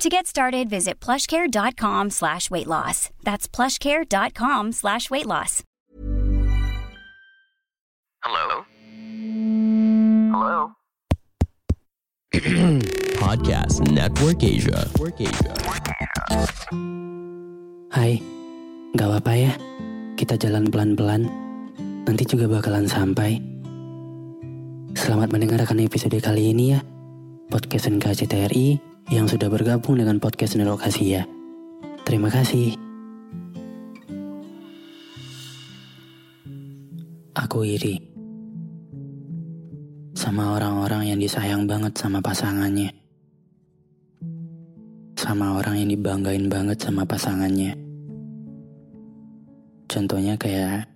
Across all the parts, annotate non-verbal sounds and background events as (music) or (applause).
To get started, visit plushcare.com slash weight loss. That's plushcare.com slash weight loss. Hello? Hello? (clears throat) Podcast Network Asia. Network Asia. Hai, gak apa-apa ya. Kita jalan pelan-pelan. Nanti juga bakalan sampai. Selamat mendengarkan episode kali ini ya. Podcast NKCTRI yang sudah bergabung dengan podcast Nerokasia. Terima kasih. Aku iri sama orang-orang yang disayang banget sama pasangannya. Sama orang yang dibanggain banget sama pasangannya. Contohnya kayak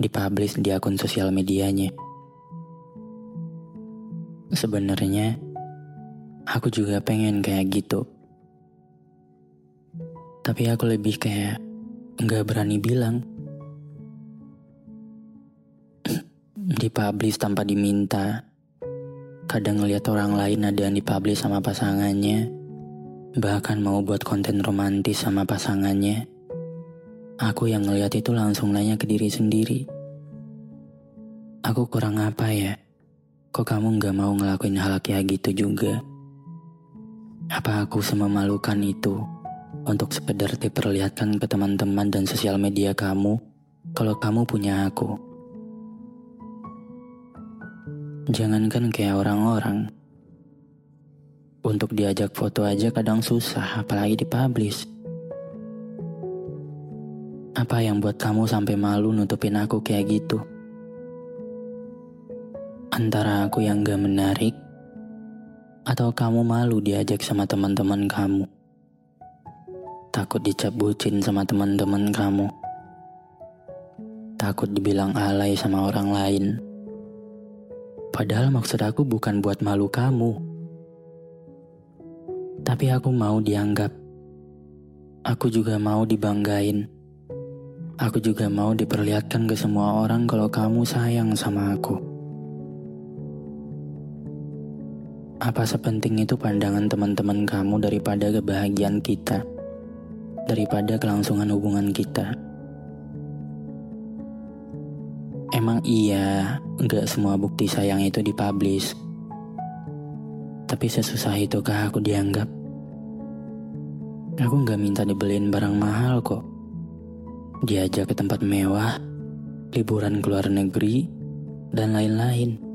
dipublish di akun sosial medianya. Sebenarnya aku juga pengen kayak gitu. Tapi aku lebih kayak nggak berani bilang. (clears throat) dipublish tanpa diminta. Kadang ngeliat orang lain ada yang dipublish sama pasangannya. Bahkan mau buat konten romantis sama pasangannya. Aku yang ngeliat itu langsung nanya ke diri sendiri. Aku kurang apa ya? Kok kamu nggak mau ngelakuin hal kayak gitu juga? Apa aku sememalukan itu untuk sekedar diperlihatkan ke teman-teman dan sosial media kamu kalau kamu punya aku? Jangankan kayak orang-orang. Untuk diajak foto aja kadang susah, apalagi dipublish. Apa yang buat kamu sampai malu nutupin aku kayak gitu? Antara aku yang gak menarik, atau kamu malu diajak sama teman-teman kamu? Takut dicap bucin sama teman-teman kamu? Takut dibilang alay sama orang lain? Padahal maksud aku bukan buat malu kamu. Tapi aku mau dianggap. Aku juga mau dibanggain. Aku juga mau diperlihatkan ke semua orang kalau kamu sayang sama aku. Apa sepenting itu pandangan teman-teman kamu daripada kebahagiaan kita? Daripada kelangsungan hubungan kita? Emang iya, nggak semua bukti sayang itu dipublish. Tapi sesusah itukah aku dianggap? Aku nggak minta dibeliin barang mahal kok. Diajak ke tempat mewah, liburan ke luar negeri, dan lain-lain.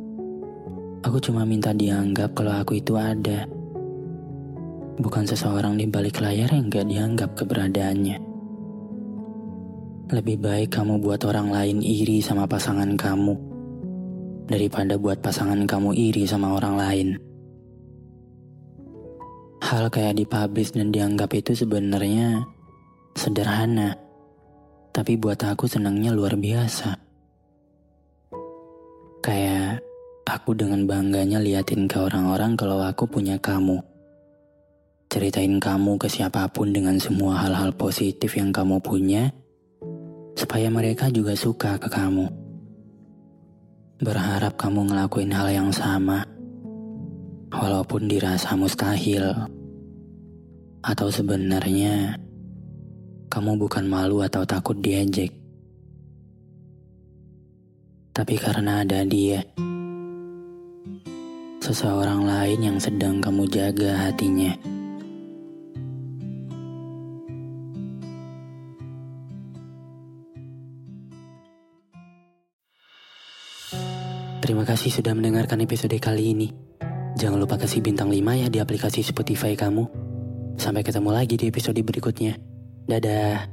Aku cuma minta dianggap kalau aku itu ada. Bukan seseorang di balik layar yang gak dianggap keberadaannya. Lebih baik kamu buat orang lain iri sama pasangan kamu daripada buat pasangan kamu iri sama orang lain. Hal kayak dipublish dan dianggap itu sebenarnya sederhana, tapi buat aku senangnya luar biasa. Aku dengan bangganya liatin ke orang-orang kalau aku punya kamu. Ceritain kamu ke siapa pun dengan semua hal-hal positif yang kamu punya, supaya mereka juga suka ke kamu. Berharap kamu ngelakuin hal yang sama, walaupun dirasa mustahil. Atau sebenarnya kamu bukan malu atau takut diejek. Tapi karena ada dia, seseorang lain yang sedang kamu jaga hatinya. Terima kasih sudah mendengarkan episode kali ini. Jangan lupa kasih bintang 5 ya di aplikasi Spotify kamu. Sampai ketemu lagi di episode berikutnya. Dadah.